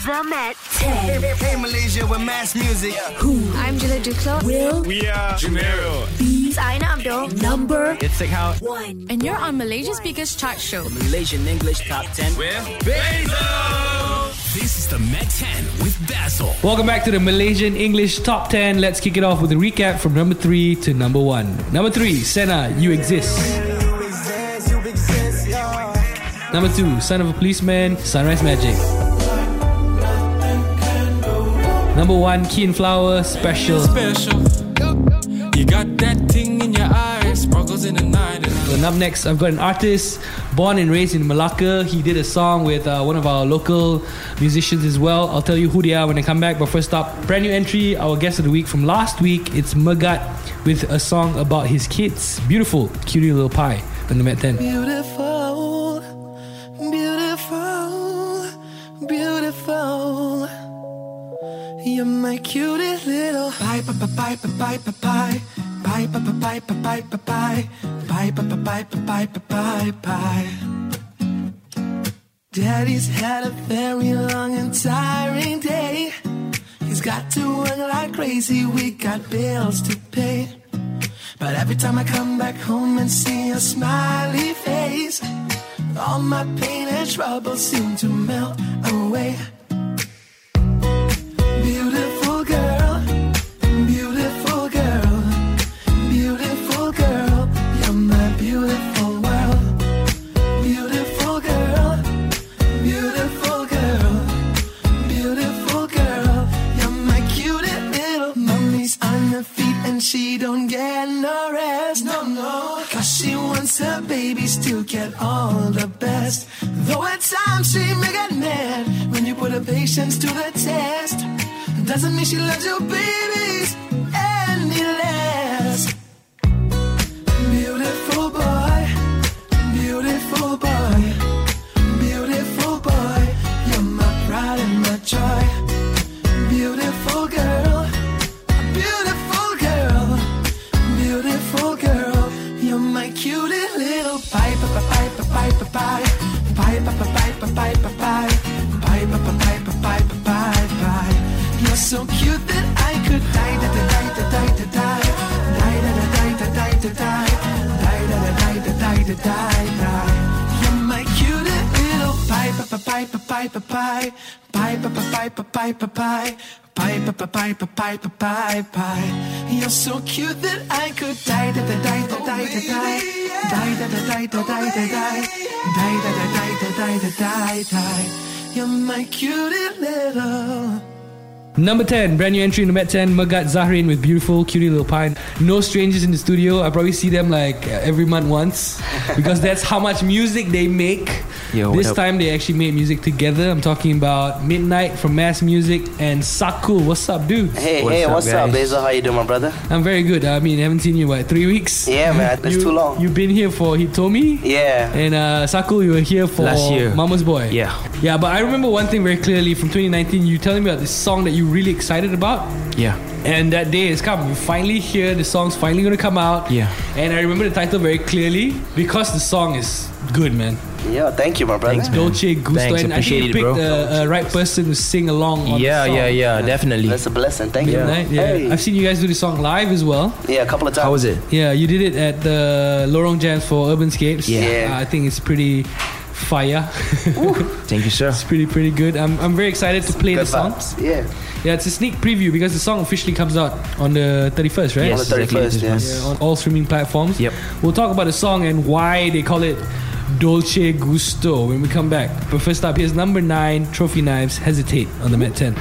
The Met 10. Hey Malaysia with mass music. Who? I'm Julia Duclo. Will We are Jumero. It's Aina Abdul. number It's like how one. And you're on Malaysia's biggest chart show. The Malaysian English top 10. with Basil. This is the Met 10 with Basil. Welcome back to the Malaysian English Top 10. Let's kick it off with a recap from number 3 to number 1. Number 3, Senna, You Exist. Number 2, Son of a Policeman, Sunrise Magic. Number 1, Keen Flower, Special. special. You got that thing in your eyes, sparkles in the night. And And up next, I've got an artist born and raised in Malacca. He did a song with uh, one of our local musicians as well. I'll tell you who they are when I come back. But first up, brand new entry, our guest of the week from last week. It's Magat with a song about his kids. Beautiful, cutie little pie on the Met 10. Beautiful, You're my cutie little pie, pie, pie, pie, pie, pie, pie, pie, pie, pie, pie, pie, pie, pie, pie, pie. Daddy's had a very long and tiring day. He's got to work like crazy. We got bills to pay. But every time I come back home and see your smiley face, all my pain and trouble seem to melt away. Patience to the test. Doesn't mean she loves your babies pipe, pie, pipe pie, pie. You're so cute that I could die, die, die, die, die, die, da die, die, da da die, da die, da die, die, da da die, da die, da die, die. You're my cutie little. Number 10, brand new entry in the Met 10, Magat Zahrin with beautiful, cutie little pine. No strangers in the studio. I probably see them like every month once because that's how much music they make. Yo, this up? time they actually made music together. I'm talking about Midnight from Mass Music and Sakul. What's up, dude? Hey, What's hey, up, what's up, guys? Basil? How you doing, my brother? I'm very good. I mean, I haven't seen you, in what, three weeks? Yeah, man, that's You- too long. You've been here for Hitomi? Yeah. And uh, Sakul, you were here for Last year. Mama's Boy. Yeah. Yeah, but I remember one thing very clearly from 2019. You telling me about this song that you're really excited about. Yeah. And that day has come. You finally hear the song's finally gonna come out. Yeah. And I remember the title very clearly because the song is good, man. Yeah, thank you, my brother. Thanks, man. Dolce Gusto. Thanks, and I think appreciate you picked the uh, right person to sing along on Yeah, the song. yeah, yeah, definitely. That's a blessing. Thank you. Midnight, yeah. Hey. I've seen you guys do the song live as well. Yeah, a couple of times. How was it? Yeah, you did it at the Lorong Jams for Urbanscapes. Yeah. Uh, I think it's pretty fire. Thank you, sir. it's pretty pretty good. I'm, I'm very excited to play Good the song. vibes. Yeah. Yeah, it's a sneak preview because the song officially comes out on the 31st, right? Yes, On the 31st, This yes. month. on all streaming platforms. Yep. We'll talk about the song and why they call it Dolce Gusto when we come back. But first up, here's number nine, Trophy Knives, Hesitate on the Met 10.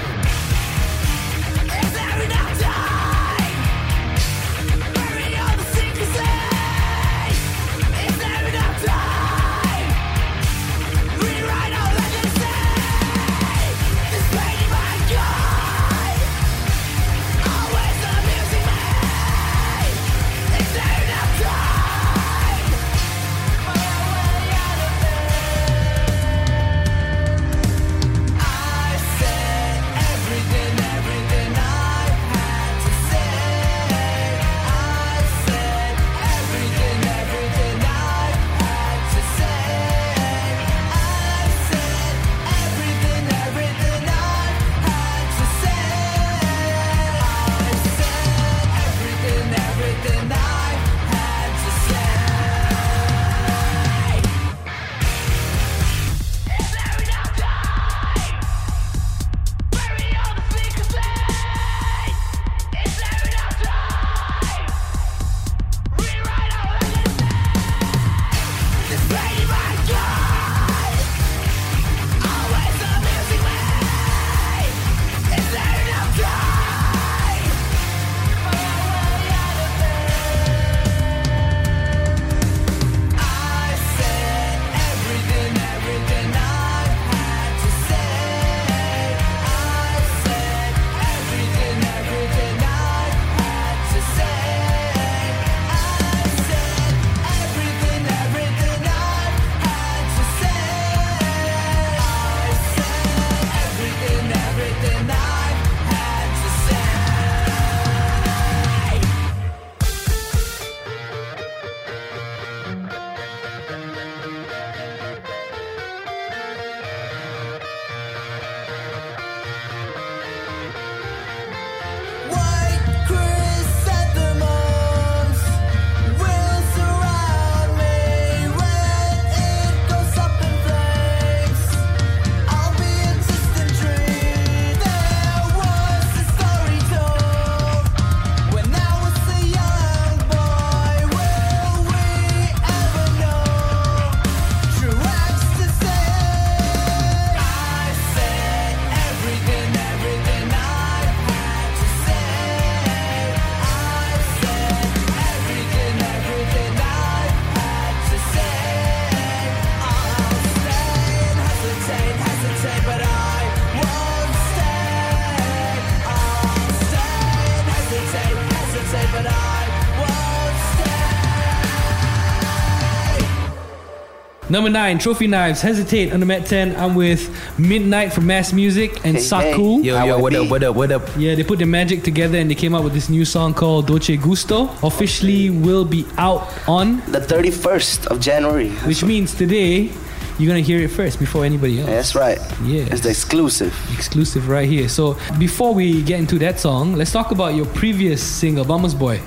Number nine, Trophy Knives, Hesitate on the Met 10. I'm with Midnight from Mass Music and Hey, Sakul. Yo, How yo, what up, what up, what up? Yeah, they put their magic together and they came up with this new song called Dolce Gusto. Officially will be out on, The 31st of January. which means today you're gonna hear it first before anybody else. That's right. Yeah. It's the exclusive. Exclusive right here. So before we get into that song, let's talk about your previous single, Mama's Boy.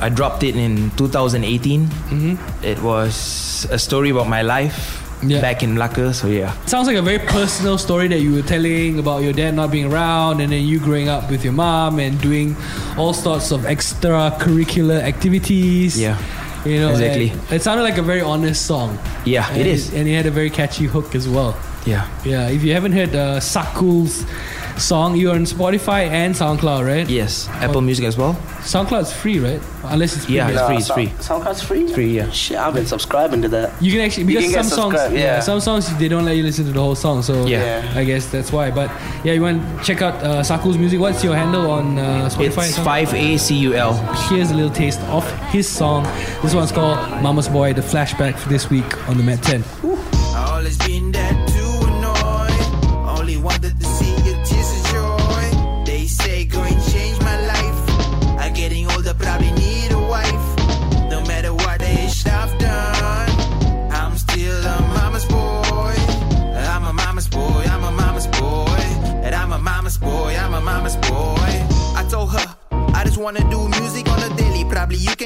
I dropped it in 2018. Mm-hmm. It was a story about my life Yeah. back in Malacca. So yeah, Sounds like a very personal story that you were telling about your dad not being around and then you growing up with your mom and doing all sorts of extracurricular activities. Yeah. You know, Exactly. It sounded like a very honest song. yeah, and it is. And it had a very catchy hook as well. Yeah, Yeah, if you haven't heard uh, Sakul's song, you're on Spotify and SoundCloud, right? yes. Apple Music as well. SoundCloud's free, right? Unless it's free. Yeah, premium. it's free, it's free. SoundCloud's free? Free, yeah. Shit, I've been subscribing to that. You can actually because can some songs, yeah. yeah. some songs they don't let you listen to the whole song. So Yeah. I guess that's why. But yeah, you want to check out uh, Sakul's music. What's your handle on uh, Spotify? It's and SoundCloud? 5ACUL. Here's a little taste of his song. This one's called Mama's Boy. The flashback for this week on the Met 10. I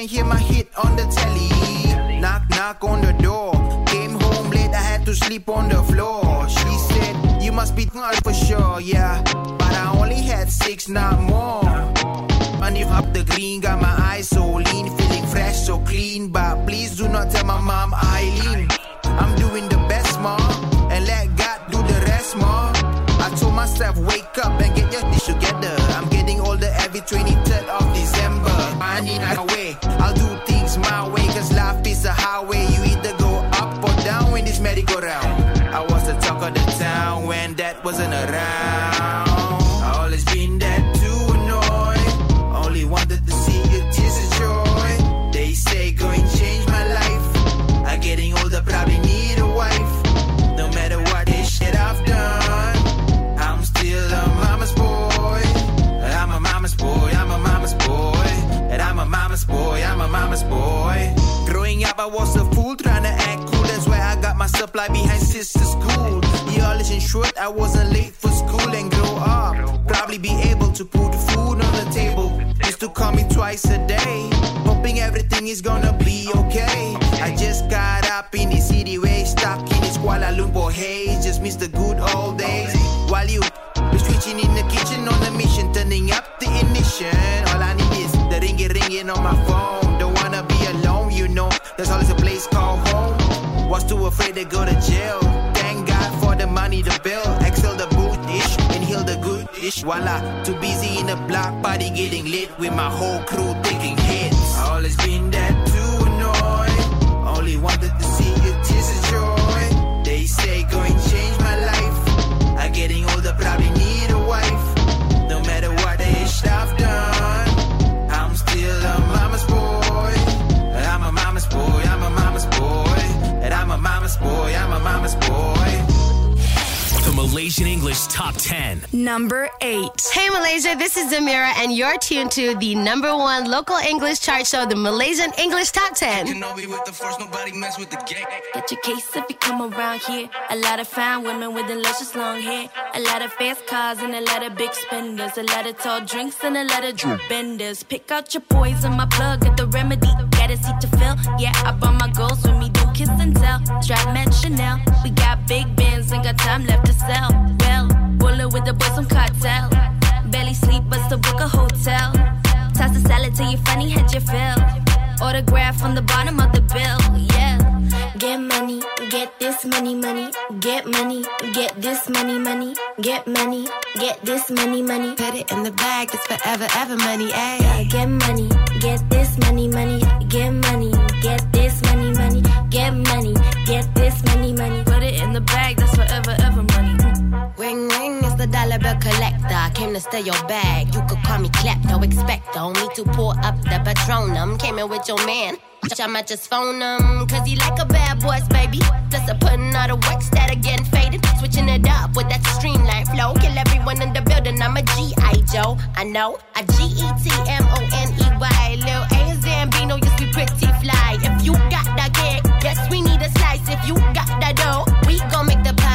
can hear my hit on the telly. Knock knock on the door. Came home late, I had to sleep on the floor. She said, You must be hard for sure, yeah. But I only had six, not more. Money up the green, got my eyes so lean, feeling fresh, so clean. But please do not tell my mom Eileen. I'm doing the best, mom, Short, I wasn't late for school and grow up. Probably be able to put food on the table. Used to call me twice a day. Hoping everything is gonna be okay. I just got up in the city way, stuck in this Kuala Lumpur haze. Just miss the good old days. While you be switching in the kitchen on a mission, turning up the ignition. All I need is the ringy ringing on my phone. Don't wanna be alone, you know. There's always a place called home. Was too afraid to go to jail. Money to build. Exhale the boot ish, inhale the good ish. Voila, too busy in the block party getting lit with my whole crew taking hits. I always been that too annoyed. Only wanted to Number 8. Hey Malaysia, this is Zamira, and you're tuned to the number one local English chart show, the Malaysian English Top 10. Kenobi with the force, nobody mess with the gang. Get your case if you come around here. A lot of fine women with the luscious long hair. A lot of fast cars and a lot of big spenders. A lot of tall drinks and a lot of drip benders. Pick out your poison, my plug, got the remedy. Got a seat to fill. Yeah, I brought my goals with me. Don't kiss and tell. Strap met Chanel. We got big bands and got time left to sell. Well, bullet with the boys some cartel. Barely sleep, but still book a hotel. Toss the salad till you funny, head your fill. Autograph on the bottom of the bill, yeah. Get money, get this money, money. Get money, get this money, money. Get money, get this money, money. Put it in the bag, it's forever, ever money, Yeah, ayy. get money, get this money, money. Get money, get this money, money. Get money, get this money, money. Put it in the bag, that's forever, ever money. Ring, ring, it's the dollar bill collector. I came to steal your bag. You could call me klepto, expecto. Me to pour up the patronum. Came in with your man. I might just phone him, cause he like a bad boy's baby. Plus, I'm putting all the works that are getting faded. Switching it up with that streamline flow. Kill everyone in the building, I'm a G.I. Joe. I know, a G E T M O N E Y. Lil A Zambino, yes, we pretty fly. If you got that cake, yes, we need a slice. If you got that dough, we gon' make the pie.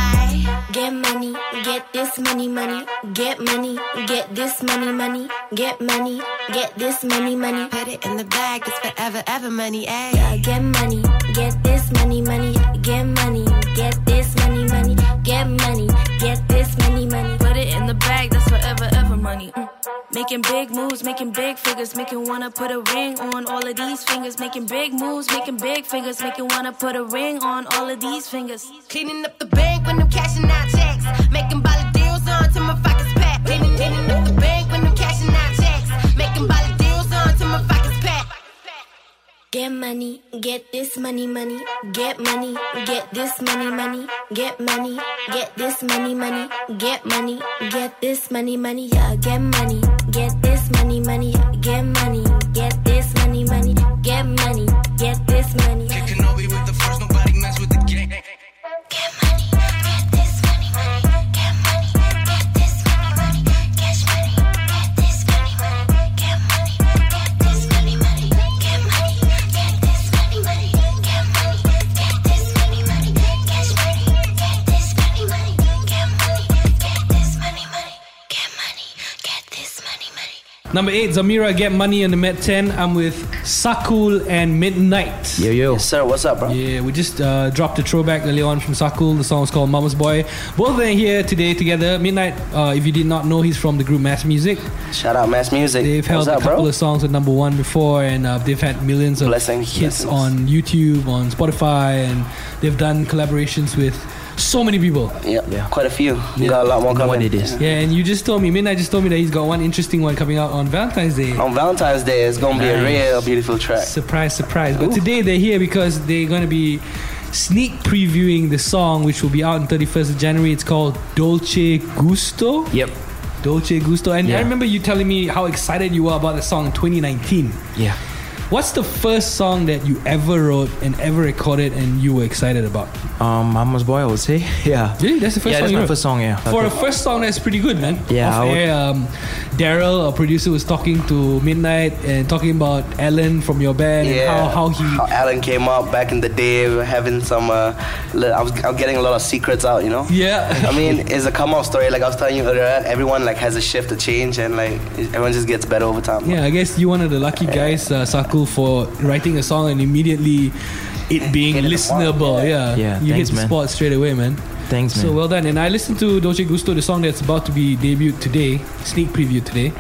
Get money, get this money, money. Get money, get this money, money. Get money, get this money, money. Put it in the bag, it's forever, ever money, ayy. Yeah, get money, get this money, money. Get money, get this money, money. Get money, get this money, money. Put it in the bag, that's forever, ever money. Mm. Making big moves, making big figures, making wanna put a ring on all of these fingers. Making big moves, making big figures, making wanna put a ring on all of these fingers. Cleaning up the bank when I'm cashing out checks. Making baller deals on till my pockets pack. Cleaning, cleaning up the bank when I'm cashing out checks. Making baller deals on till my pockets pack. Get money, get this money, money. Get money, get this money, money. Get money, get this money, money. Get money, get this money, money. Yeah, get money, get money, money. Get money, get this money, money. Get money, get this money. Number eight, Zamira, Get Money in the Met 10. I'm with Sakul and Midnight. Yo, yo. Yes, sir. What's up, bro? Yeah, we just uh, dropped a throwback earlier on from Sakul. The song is called Mama's Boy. Both of them here today together. Midnight, uh, if you did not know, he's from the group Mass Music. Shout out Mass Music. They've held What's up, a couple bro? of songs at number one before, and uh, they've had millions of Blessings, hits blessings. on YouTube, on Spotify, and they've done collaborations with so many people. Yeah, Yeah. quite a few. You got a lot more Know coming. what it is. Yeah, and you just told me, Midnight just told me that he's got one interesting one coming out on Valentine's Day. On Valentine's Day, it's gonna be a real beautiful track. Surprise, surprise. But today they're here because they're going to be sneak previewing the song, which will be out on 31st of January. It's called Dolce Gusto. Yep. Dolce Gusto. And I remember you telling me how excited you were about the song 2019. Yeah. What's the first song that you ever wrote and ever recorded and you were excited about? Um, Mama's Boy, I would say. Yeah. Really? That's the first yeah, song that's you my wrote? first song, yeah. For a first song, that's pretty good, man. Yeah, Off air, um, Daryl, a producer, was talking to Midnight and talking about Alan from your band and how, how he. how Alan came up back in the day, we were having some. Uh, I was, I was getting a lot of secrets out, you know. yeah. I mean, it's a come up story. Like I was telling you earlier, everyone like has a shift, a change, and like everyone just gets better over time. Yeah, I guess you're one of the lucky guys, uh, Sakul, for writing a song and immediately it being Hitting listenable. Yeah, Yeah, you thanks, hit the man. spot straight away, man. Thanks, man. So well done. And I listened to Dolce Gusto, the song that's about to be debuted today, sneak preview today.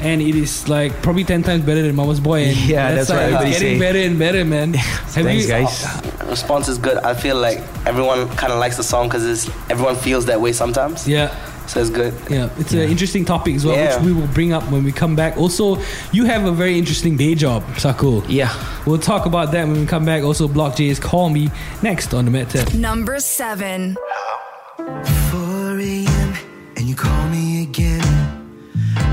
And it is like probably 10 times better than Mama's Boy. And Yeah, that's like, what it's everybody getting say. better and better, man. Have Thanks, you- guys. Response is good. I feel like everyone kind of likes the song because everyone feels that way sometimes. Yeah. So it's good. Yeah, it's an interesting topic as well, Yeah. which we will bring up when we come back. Also, you have a very interesting day job, Sakul. Yeah. We'll talk about that when we come back. Also, Block J's Call Me next on the Met Number seven. 4 a.m. and you call me again.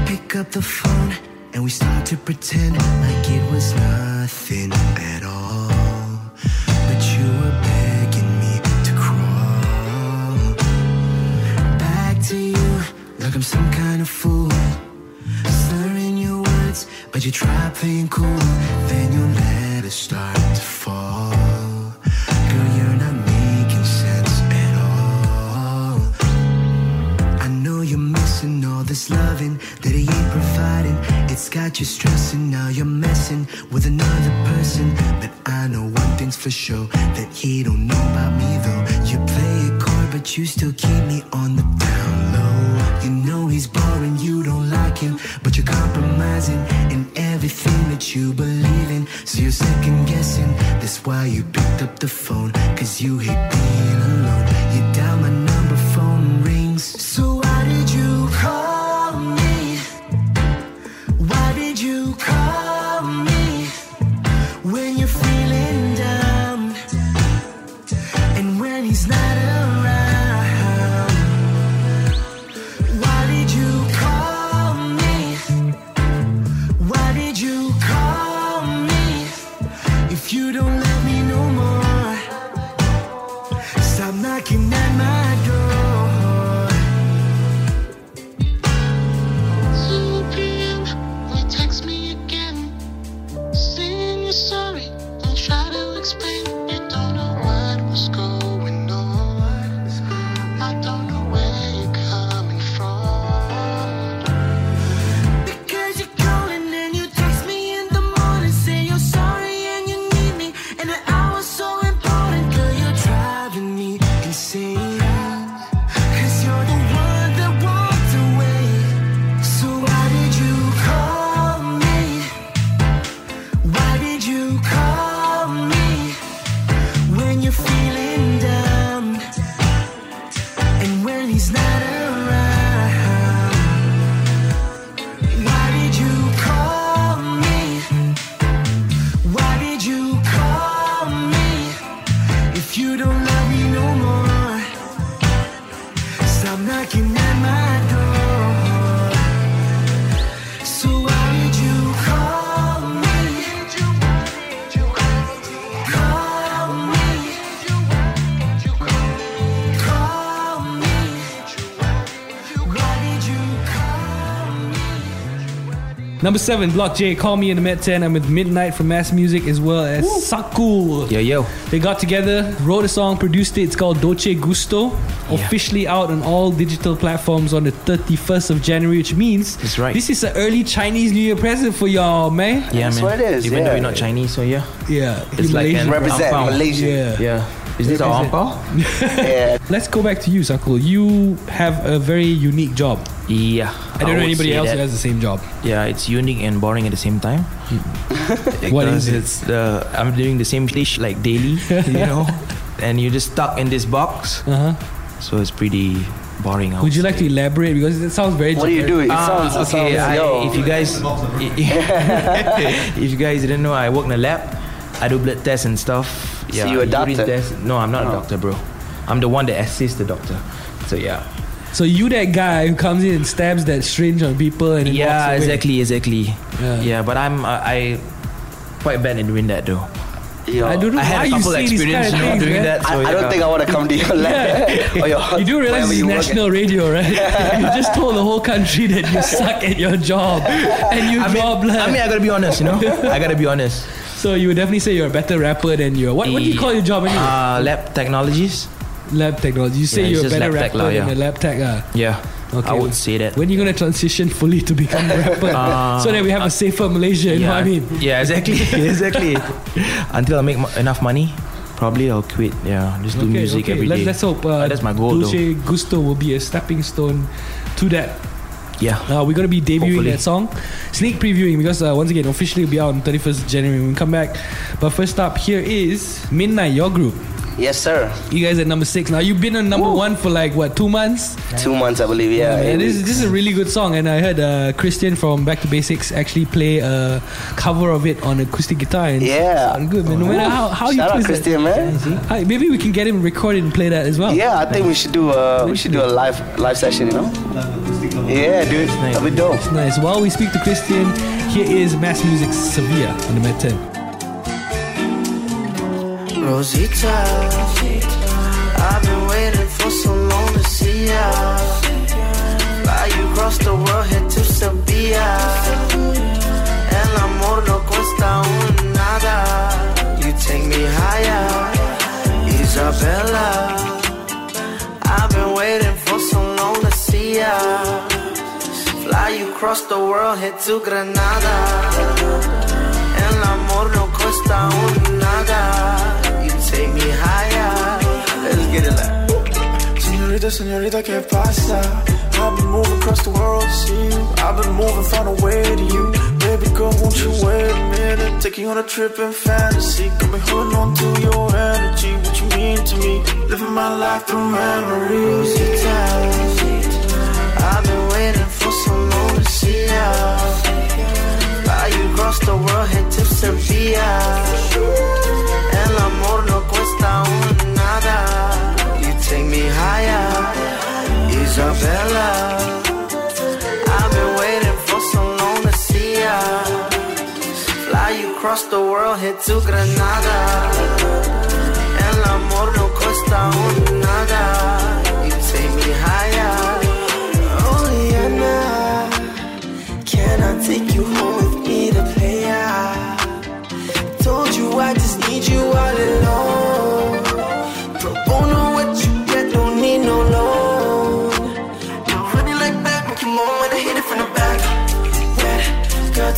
Pick up the phone and we start to pretend like it was nothing like I'm some kind of fool. Slurring your words, but you try playing cool. Then you let it start to fall. Girl, you're not making sense at all. I know you're missing all this loving that he ain't providing. It's got you stressing, now you're messing with another person. But I know one thing's for sure that he don't know about me though. You play it coy, but you still keep me on the down he's boring, you don't like him, but you're compromising in everything that you believe in. So you're second guessing. That's why you picked up the phone, cause you hate being alone. Number seven, Block J, Call Me in the Met 10. I'm with Midnight from Mass Music as well as Sakul. Yo, yo. They got together, wrote a song, produced it. It's called Dolce Gusto. Officially out on all digital platforms on the 31st of January, which means That's right. this is an early Chinese New Year present for y'all, man. Yeah, That's man. what it is, Even though yeah. we're not Chinese, so yeah. Yeah, It's like Malaysian. an Represent Ampao. Malaysia. Yeah. Yeah. Is this our Represent. ampao? Yeah. Let's go back to you, Sakul. You have a very unique job. Yeah. I don't know anybody else that. who has the same job. Yeah, it's unique and boring at the same time. What Because is it? It's the I'm doing the same dish like daily, you know, and you're just stuck in this box, Uh-huh. so it's pretty boring. I Would you like to elaborate? Because it sounds very What do you do? It Ah, sounds, it okay. sounds, I, yo. if you guys, if you guys didn't know, I work in a lab. I do blood tests and stuff. So you a doctor? Test. No, I'm not Oh. a doctor, bro. I'm the one that assists the doctor. So yeah. So you that guy who comes in and stabs that syringe on people and then walks Yeah, away. exactly, exactly. Yeah. Yeah. but I'm uh, I quite bad at doing that though. Yo. I don't know I had why a you couple say these kind experience of things, doing man. that. So I, I don't think I want to come to your lab. or your, You do realize wherever this is you work at. national radio, right? you just told the whole country that you suck at your job and you I mean, draw. I mean, I gotta be honest, you know. I gotta be honest. So you would definitely say you're a better rapper than you. What, what do you call your job anyway? Uh, lab technologies. lab technology. You say yeah, you're a better rapper tech lah, than a lab tech. Uh. Yeah, Okay. I would say that. When are you gonna transition fully to become a rapper Uh, so that we have a safer Malaysia? You know what I mean? Yeah, exactly, exactly. Until I make mo- enough money, probably I'll quit. Yeah, just do music every day. Let's, let's hope uh, Uh, that's my goal, Dolce Gusto will be a stepping stone to that. Yeah. Uh, we're gonna be debuting Hopefully. that song, sneak previewing because uh, once again officially will be out on 31st January when we come back. But first up, here is Midnight, your group. Yes, sir. You guys at number six now. You've been on number one for like what two months? Two months, I believe. Yeah. man, this, is- this is a really good song, and I heard uh, Christian from Back to Basics actually play a cover of it on acoustic guitar. And Yeah. sound good, man. No matter how, how you Shout out twist Christian, that. man. Maybe we can get him recorded and play that as well. Yeah, I think we should do a we should do a live live session. You know. Yeah, dude, that'd be dope. Nice. While we speak to Christian, here is Mass Music Sevilla on the Met 10. Rosita, I've been waiting for so long to see ya. Fly you across the world, head to Sevilla. El amor no cuesta un nada. You take me higher, Isabella. I've been waiting for so long to see ya. Fly you across the world, head to Granada. El amor no cuesta un nada. Take me higher. Let's get it like. Senorita, senorita, ¿qué pasa? I've been moving across the world to see you. I've been moving, find a way to you. Baby girl, won't you wait a minute? Take you on a trip in fantasy. Got me holding on to your energy. What you mean to me? Living my life through memories. I've been waiting for so long to see you across the world, head to Sevilla. El amor no cuesta un nada. You take me higher, Isabella. I've been waiting for so long to see ya. Fly you across the world, head to Granada. El amor no cuesta un nada.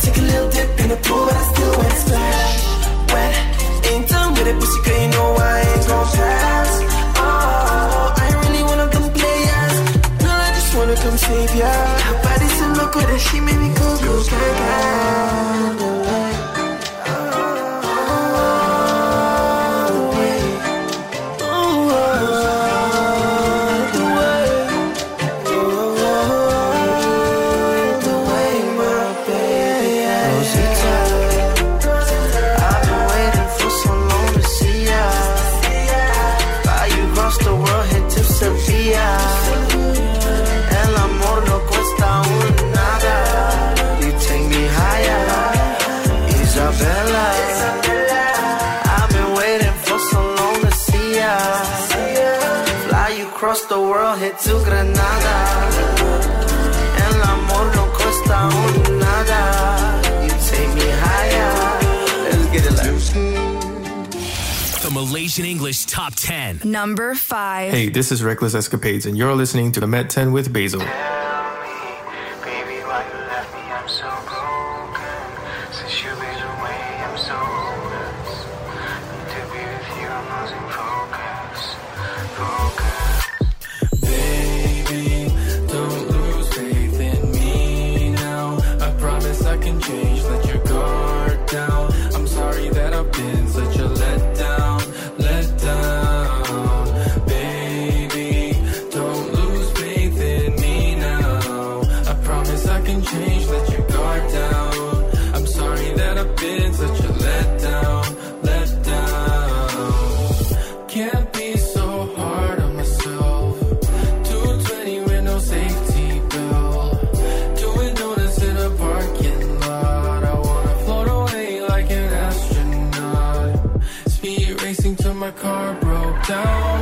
Take a little dip in the pool, but I still went splash. Wet, ain't done with it, pussy, girl, you know I ain't gon' pass. Oh, I ain't really one of them players. Girl, I just wanna come save ya. Her body's so loco that she made me go go gaga. Granada. El amor no cuesta un nada. You take me higher. Let's get it. The Malaysian English Top 10. Number 5. Hey, this is Reckless Escapades, and you're listening to the Met 10 with Basil. car broke down.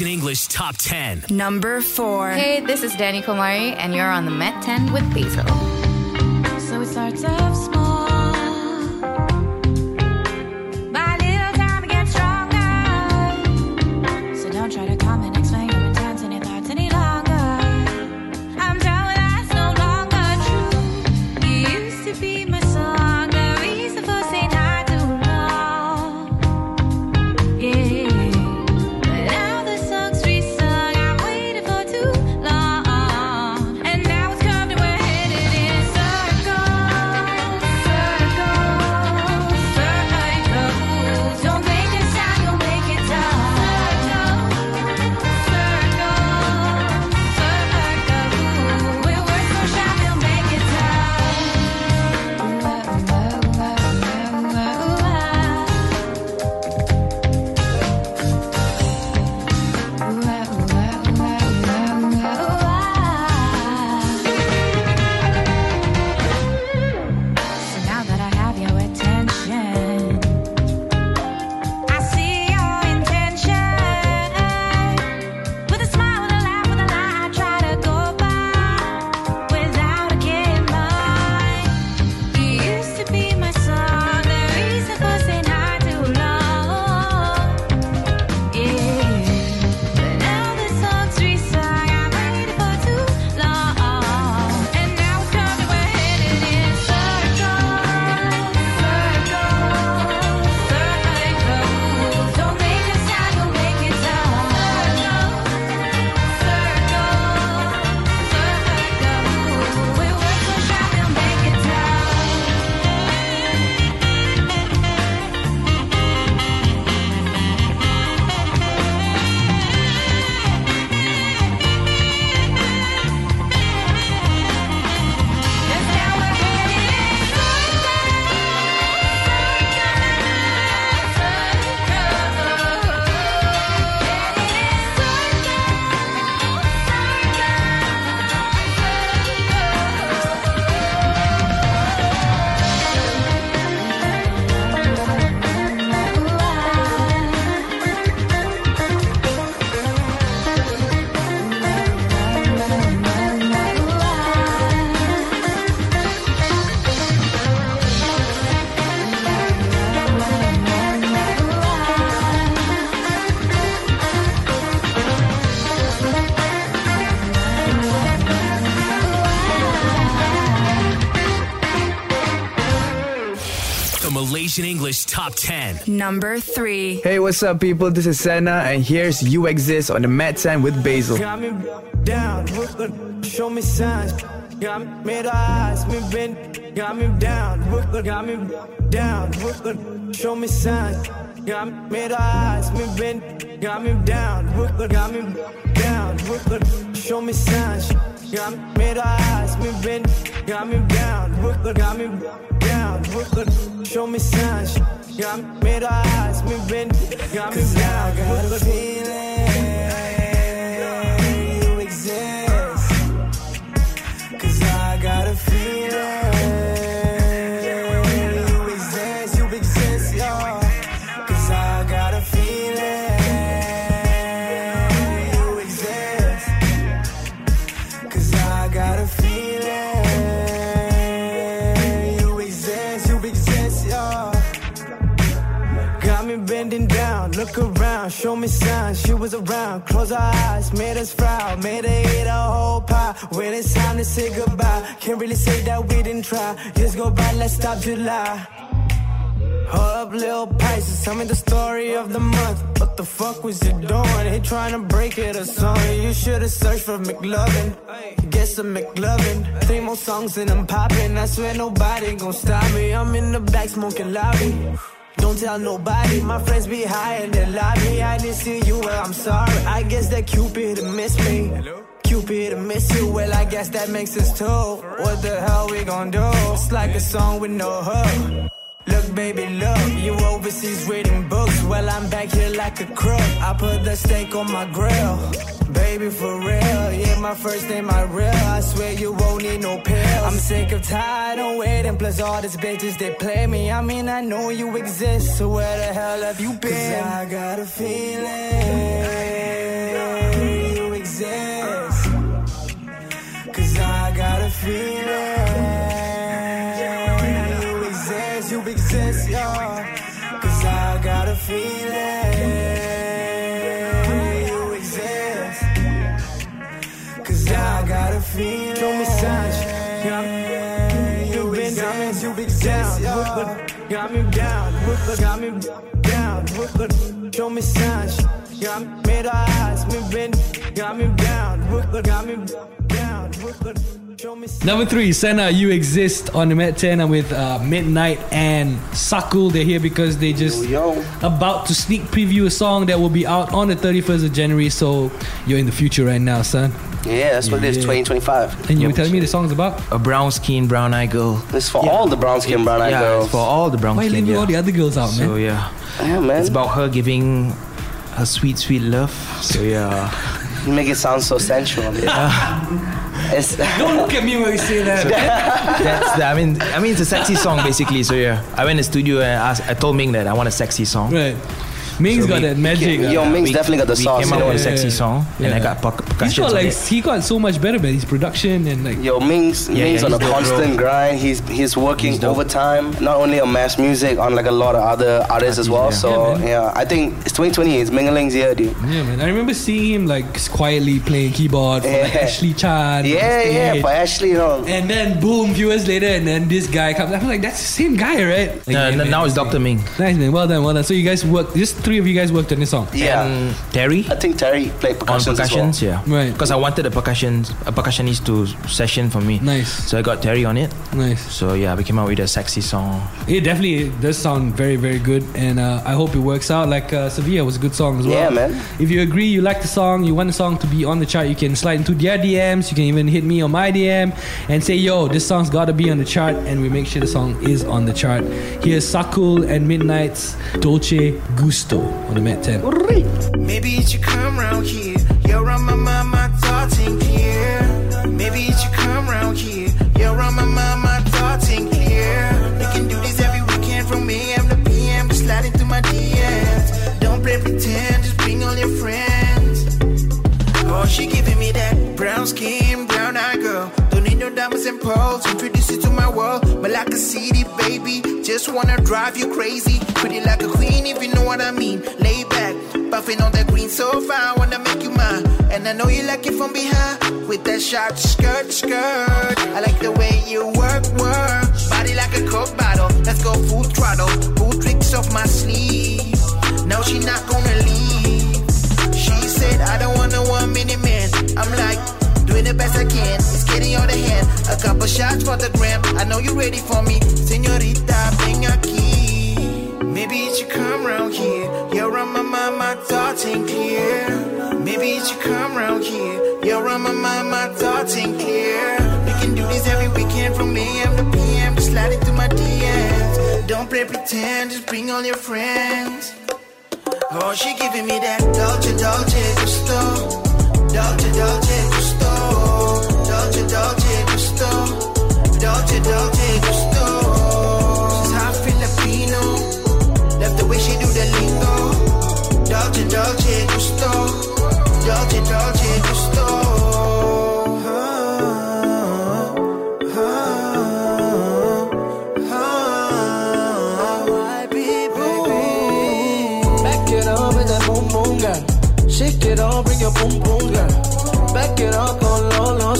Action English Top 10. Number 4. Hey, this is Danny Komari, and you're on the Met 10 with Basil. Top 10. Number 3. Hey, what's up, people? This is Senna, and here's You Exist on the Met 10 with Basil. Got me down, show me signs. Got me made eyes, me bend. Got me down, Brooklyn, got me down, Brooklyn, show me signs. Got me made eyes, me bend. Got me down, Brooklyn, got me down, Brooklyn, show me signs. Got me made eyes, me bend. Got me down, Brooklyn, got me down, Brooklyn, show me signs. Got me made eyes, me bend. Got me down, got a feeling show me signs. She was around, close her eyes, made us proud, made her eat a whole pie. When it's time to say goodbye, can't really say that we didn't try. Years go by, let's stop July. Hold up, little Pisces, tell me the story of the month. What the fuck was you doing? He trying to break it or something. You should've searched for McLovin. Get some McLovin. Three more songs and I'm popping. I swear nobody gon' stop me. I'm in the back smoking loudly. Don't tell nobody, my friends be high in the lobby. I didn't see you, well, I'm sorry. I guess that Cupid miss me. Cupid miss you, well, I guess that makes us two. What the hell we gon' do? It's like a song with no hook. Look, baby, look, you overseas reading books. Well, I'm back here like a crook. I put the steak on my grill. Baby, for real, yeah, my first name, my real. I swear you won't need no pills. I'm sick of tired of waiting, plus all these bitches, they play me. I mean, I know you exist, so where the hell have you been? 'Cause I got a feeling you exist. Cause I got a feeling down, Brooklyn, got me down, Brooklyn. Show me signs, got me made eyes, me bend, got me down, Brooklyn, got me down, Brooklyn. Number three, Senna, You Exist on the Met 10. I'm with uh, Midnight and Sakul. They're here because they just about to sneak preview a song that will be out on the 31st of January. So you're in the future right now, son. Yeah, that's what it is, Yeah. 2025. And you were telling me the song's about? A brown skin, brown eye girl. This for all the brown skin, brown eyed yeah, girls. It's for all the brown Why you skin. leaving yeah. all the other girls out, So man? yeah. Yeah, man. It's about her giving her sweet, sweet love. So yeah. You make it sound so sensual. It's Don't look at me when you say that. That's the, I mean I mean it's a sexy song basically. So yeah. I went to the studio and asked I told Ming that I want a sexy song. Right. Ming's got that magic. Yo, Ming's we, definitely got the we sauce. came you out with a sexy Yeah. song and I got perc- He's percussion got like it. he got so much better, man. His production and like Yo, Ming's, Yeah, Ming's yeah, on a constant bro. grind. He's he's working He's overtime, not only on mass music, on like a lot of other artists as well. yeah. So Yeah, yeah, I think it's 2020. It's Mingling's year, dude. Yeah, man. I remember seeing him like quietly playing keyboard for like Ashley Chan. Yeah, yeah. For Ashley, you know. And then boom, few years later, and then this guy comes. I'm like, that's the same guy, right? Like, yeah, man. now it's Dr. Ming. Nice man, well done, well done. So you guys work Just three of you guys worked on this song. Yeah. And Terry I think Terry played on percussions, percussions, as well. yeah. Right. Because I wanted a percussion a percussionist to session for me. Nice. So I got Terry on it. Nice. So yeah, we came out with a sexy song. It definitely does sound very, very good, and uh, I hope it works out. Like uh, Sevilla was a good song as well. Yeah, man. If you agree, you like the song, you want the song to be on the chart, you can slide into their DMs. You can even hit me on my DM and say, "Yo, this song's got to be on the chart," and we make sure the song is on the chart. Here's Sakul and Midnight's Dolce Gusto on the Met 10. Maybe it should come round here. You're on my mind, my thoughts ain't clear. Maybe it should come round here. You're on my mind, my thoughts ain't clear. We can do this every weekend from AM to PM. Just slide into my DMs. Don't play pretend, just bring all your friends. Oh, she giving me that brown skin, brown pearls. Introduce you to my world, but like a CD, baby. Just wanna drive you crazy. Pretty like a queen, if you know what I mean. Lay back, puffing on that green sofa. I wanna make you mine, and I know you like it from behind with that short skirt, skirt. I like the way you work, work. Body like a coke bottle. Let's go full throttle. pull tricks off my sleeve. Now she not gonna leave. She said, I don't want no one minute man. I'm like, doing the best I can. It's getting out of hand. A couple shots for the gram. I know you're ready for me. Senorita, bring a key. Maybe you should come round here. You're on my mind, my thoughts ain't clear. Maybe you should come round here. You're on my mind, my thoughts ain't clear. We can do this every weekend from AM to PM. Just slide into my DMs. Don't play pretend, just bring all your friends. Oh, she giving me that Dolce, Dolce, Gusto. Dolce, Dolce. Dolce, Dolce, Gusto. Dolce, Dolce, Gusto.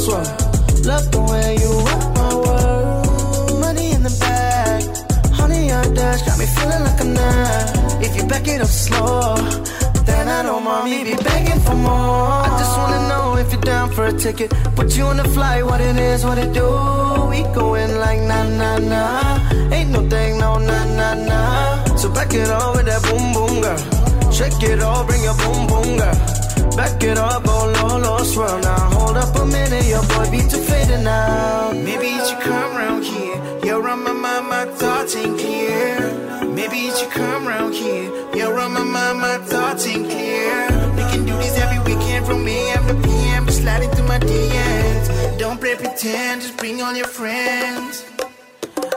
Low. Love the way you rock my world. Money in the bag, honey your dash got me feeling like a nut. If you back it up slow, then I don't mind me be begging for more. I just wanna know if you're down for a ticket. Put you on the flight, what it is, what it do. We going like na na na. Ain't no thing, no na na na. So back it up with that boom boom girl. Shake it all, bring your boom boom girl. Back it up, oh go low, low, swirl now. Hold up a minute, your boy be too faded now. Maybe you should come round here. You're on my mind, my thoughts ain't clear. Maybe you should come round here. You're on my mind, my thoughts ain't clear. We can do this every weekend from AM to PM. Just slide into my DMs. Don't play pretend, just bring all your friends.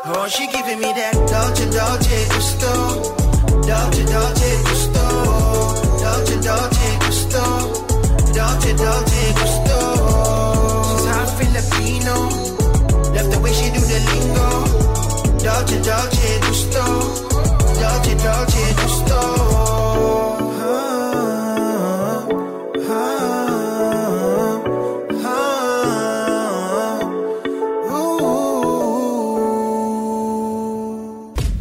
Oh, she giving me that Dolce, Dolce, Gusto. Dolce, Dolce, Gusto. Dolce, Dolce. Dolce, Dolce, Gusto. She's half Filipino. Love the way she do the lingo. Dolce, Dolce, Gusto. Dolce, Dolce, Gusto.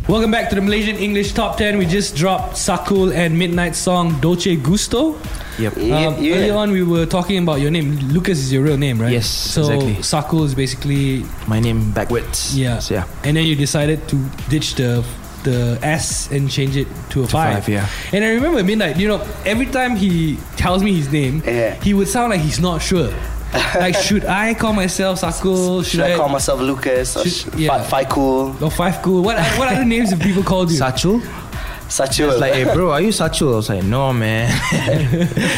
Welcome back to the Malaysian English Top 10. We just dropped Sakul and Midnight song Dolce Gusto. Yep. Um, Yeah, yeah. Earlier on, we were talking about your name. Lucas is your real name, right? Yes, So exactly. Sakul is basically My name backwards. yeah. So, yeah. And then you decided to ditch the the S and change it to a five. five, yeah. And I remember Midnight. You know, every time he tells me his name, Yeah. he would sound like he's not sure. like, should I call myself Sakul? Should I call myself Lucas or Should- sh- yeah. Fi- Cool? or Five Cool? What what other names have people called you? Sachul? Sachul. It's like, hey, bro, are you Sachul? I was like, no, man.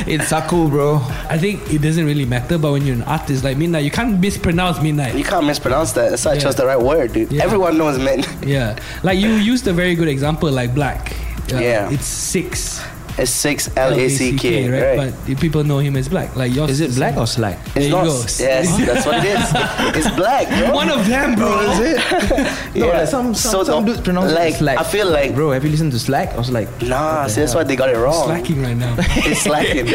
it's Sakul, bro. I think it doesn't really matter, but when you're an artist like Midnight, you can't mispronounce Midnight. You can't mispronounce that. That's why I chose the right word, dude. Yeah. Everyone knows men. Yeah, like you used a very good example, like Black. Uh, Yeah. it's six. It's six L A C K, right? But people know him as Black. Like yours Is it black or slack? It's There you not. go. Yes, that's what it is. It's black, bro. One of them, bro. Oh, is it? no, Yeah. like some, some, So some dudes pronounce like, it slack. I feel like- Bro, have you listened to Slack? I was like, Nah, what see, that's hell? why they got it wrong. Slacking right now. It's slacking.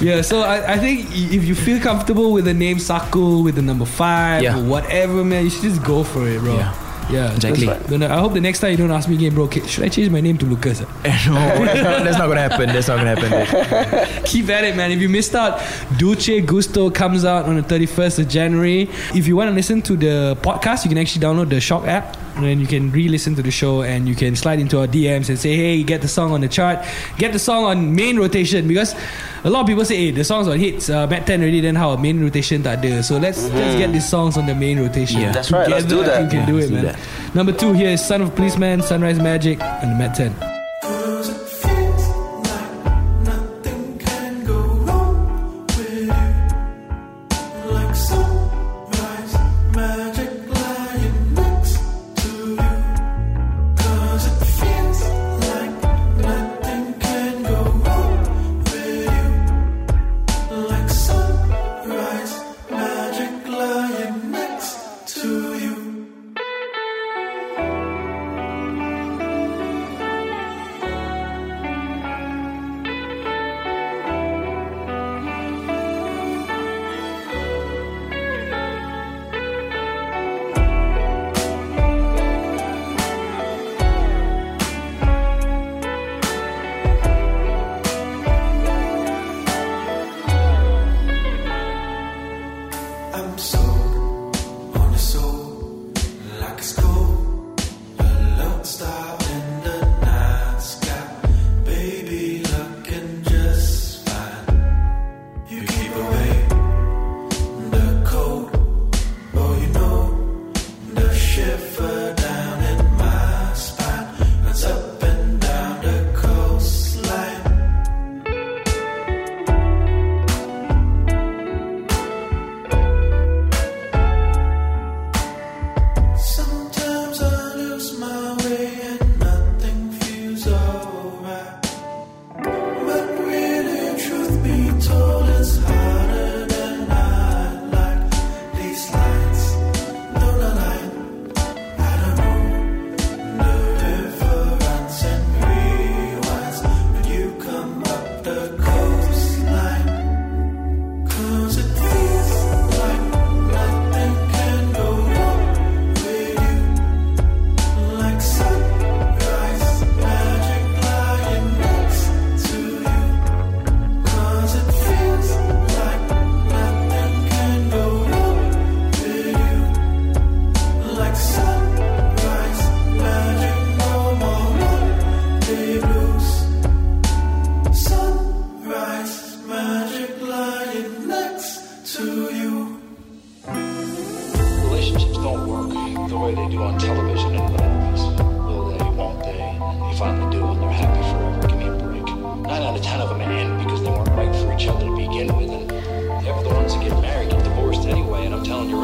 yeah, so I, I think if you feel comfortable with the name Sakul, with the number five, Yeah. or whatever, man, you should just go for it, bro. Yeah. Yeah, Exactly. I hope the next time you don't ask me again, bro. Should I change my name to Lucas? Eh, no, that's not gonna happen. That's not gonna happen. Keep at it, man. If you missed out, Dolce Gusto comes out on the 31st of January. If you want to listen to the podcast, you can actually download the SYOK app. And then you can re-listen to the show and you can slide into our DMs and say, hey, get the song on the chart. Get the song on main rotation because a lot of people say, hey, the song's on HITZ. Uh, Met 10 already, then how? A main rotation tak ada. So let's, let's get these songs on the main rotation. Yeah. That's right, let's do Together, I that. think we can do it, do man. that. Number two here is Son of Policeman, Sunrise Magic, and the Met 10.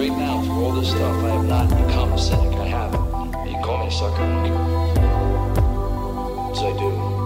Right now, through all this stuff, I have not become a cynic. I haven't. You call me a sucker, I don't care. 'Cause I do.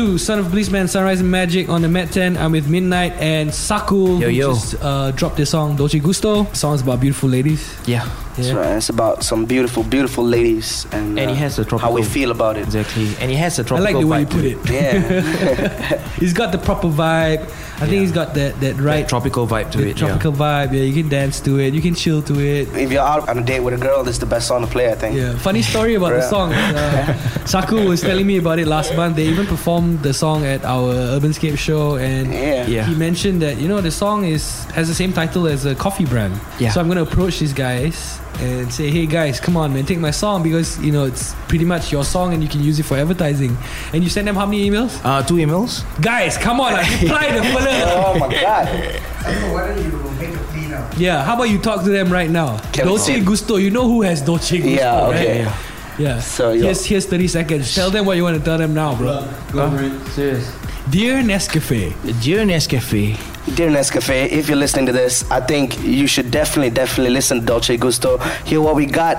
2, Son of Policeman, Sunrise and Magic on the Met 10. I'm with Midnight and Saku, yo, yo. just uh, dropped their song, Dolce Gusto. The song's about beautiful ladies. Yeah. Yeah. Right. It's about some beautiful, beautiful ladies and, and uh, he has a tropical, how we feel about it. Exactly. And he has a tropical I like the way you put it. Yeah. he's got the proper vibe. I yeah. think he's got that, that right. That tropical vibe to it. Tropical yeah. vibe. Yeah, you can dance to it. You can chill to it. If you're out on a date with a girl, this is the best song to play, I think. Yeah. Funny story about the song. Uh, Saku was telling me about it last month. They even performed the song at our Urbanscape show, and Yeah. Yeah. he mentioned that you know the song is has the same title as a coffee brand. Yeah. So I'm gonna approach these guys and say, "Hey guys, come on, man, take my song because you know it's pretty much your song and you can use it for advertising." And you send them how many emails? Uh, two emails. Guys, come on, like, reply the fella. Oh my god. I don't know. Why don't you make a plea now? Yeah, how about you talk to them right now? Can we Dolce see- Gusto, you know who has Dolce Gusto, Yeah, okay. right? Yeah. So, yeah. here's here's 30 seconds. Tell them what you want to tell them now, bro. Go for it. Serious. Dear Nescafe, Dear Nescafe, Dear Nescafe, if you're listening to this, I think you should definitely, definitely listen to Dolce Gusto. Hear what we got.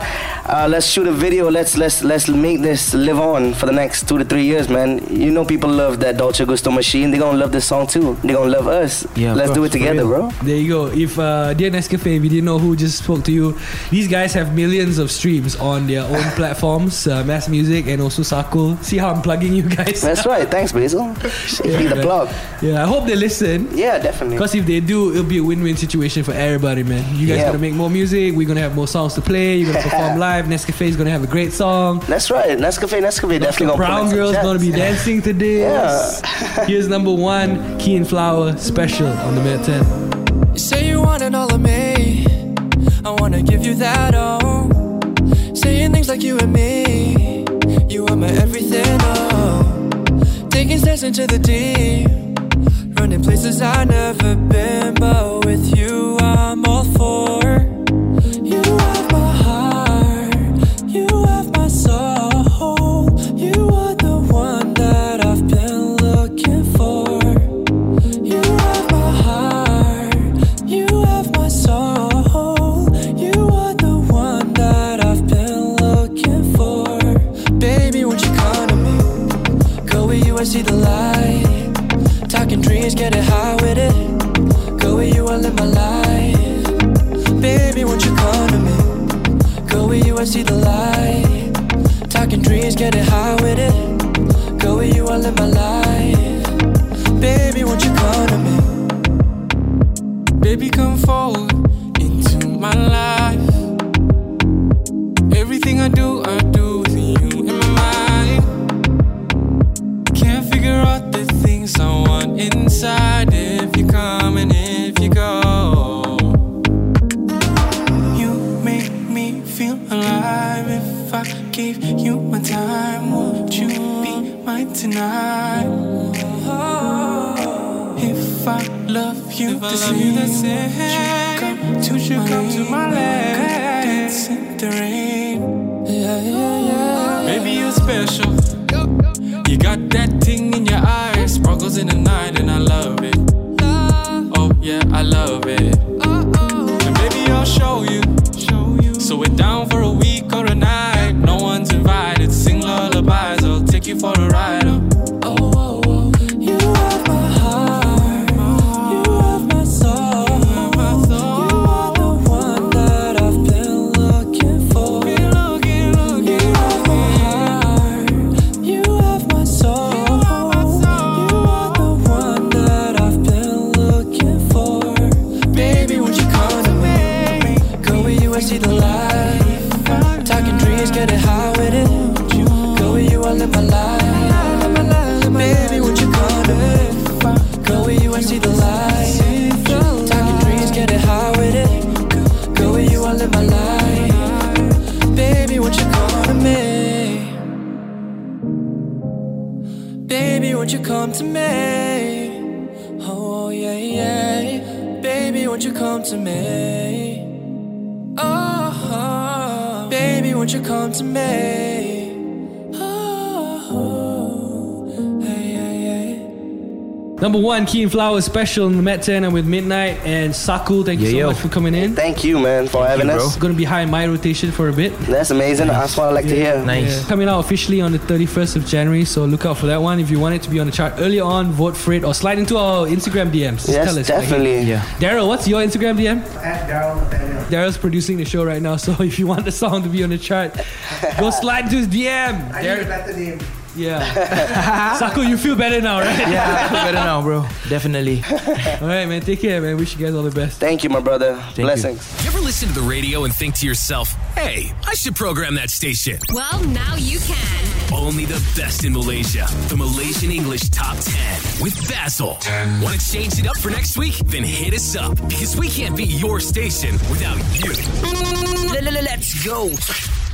Uh, let's shoot a video. Let's let's let's make this live on for the next two to three years, man. You know people love that Dolce Gusto machine. They're gonna love this song too. They're gonna love us. Yeah, let's bro, do it together, bro. there you go. If uh, Dear Nescafe, if you didn't know who just spoke to you, these guys have millions of streams on their own platforms, uh, Mass Music and also Sakul. See how I'm plugging you guys? That's right. Thanks, Basil. Be the plug. Yeah, I hope they listen. Yeah, definitely. Because if they do, it'll be a win-win situation for everybody, man. You guys Yeah. gonna make more music. We're gonna have more songs to play. You're gonna perform live. Nescafe is gonna have a great song. That's right. Nescafe, Nescafe, definitely gonna Brown pull in some girls gonna be dancing to this. Here's number one, Key and Flower special on the Met 10. You say you want it all of me. I wanna give you that all. Saying things like you and me. You are my everything, oh. Taking steps into the deep. Running places I've never been, but with you, I'm all for. see the light. Talking dreams, getting high with it. Go with you, I live my life. Baby, won't you come to me? Baby, come forward into my life. Everything I do, I be mine tonight? If I love you, the same, would you come to my land? Could dance in the rain. Yeah, yeah, yeah. Baby, you're special. You got that thing in your eyes, sparkles in the night, and I love it. Oh yeah, I love it. And I'll show you. So we're down for a week or a night. No one's invited. Sing lullabies. I'll take you for a ride. To me? Oh, baby, won't you come to me? Number one, Keen Flowers special in the Met 10 and with Midnight and Saku. Thank you Yeah, so yo. much for coming in. Thank you, man, for having us. Going to be high in my rotation for a bit. That's amazing. That's what I like to hear. Yeah. Coming out officially on the 31st of January, so look out for that one. If you want it to be on the chart early on, vote for it or slide into our Instagram DMs. Yes, tell us, like, definitely. hey, Daryl, what's your Instagram DM? At Daryl Daryl's producing the show right now, so if you want the song to be on the chart, go slide into his DM. I need a better name. Yeah. Saku, you feel better now, right? Yeah, I feel better now, bro. Definitely. all right, man. Take care, man. Wish you guys all the best. Thank you, my brother. Blessings. You ever listen to the radio and think to yourself, hey, I should program that station? Well, now you can. Only the best in Malaysia. The Malaysian English Top 10 with Basil. Want to change it up for next week? Then hit us up because we can't be your station without you. Let's go.